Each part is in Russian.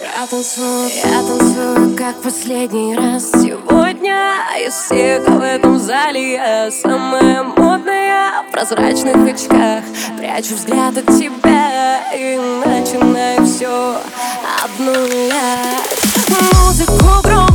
Я танцую, я танцую, как последний раз Сегодня. Из всех в этом зале я самая модная В прозрачных очках прячу взгляд от тебя И начинаю все обнулять. Музыку громче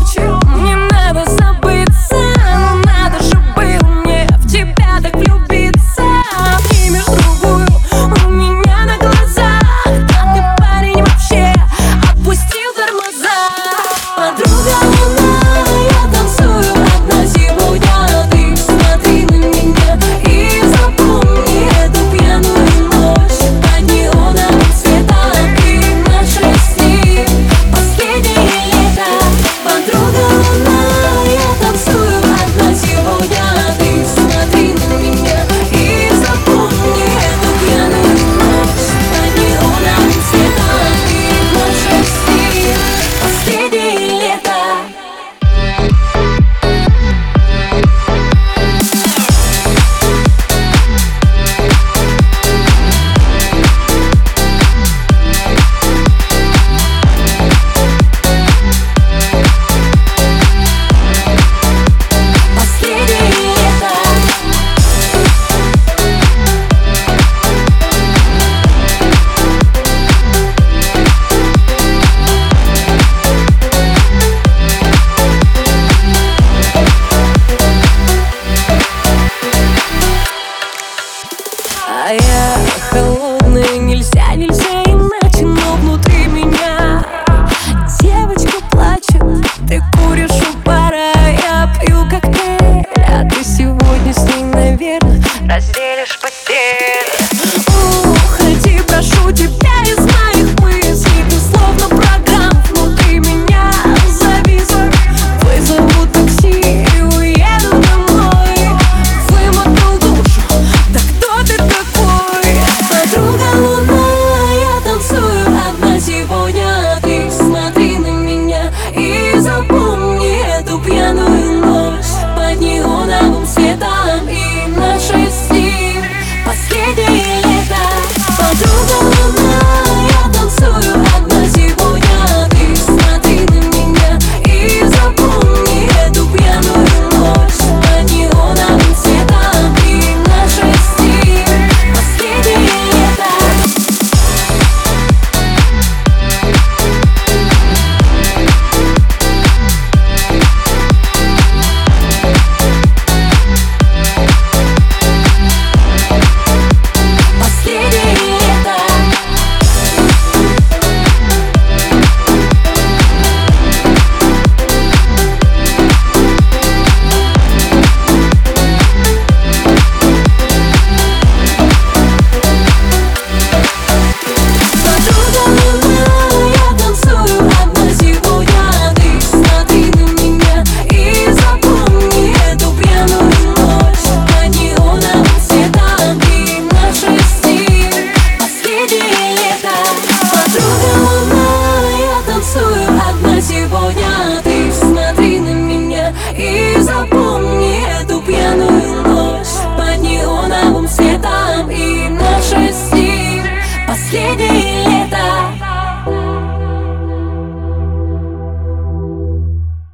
А я холодный, нельзя, нельзя иначе Но внутри меня девочка плачет. Ты куришь у пара, я пью коктейль. А ты сегодня с ним наверное, разделишь постель. Уходи, прошу тебя из Ты запомни эту пьяную ночь Под неоновым светом и на шести Последний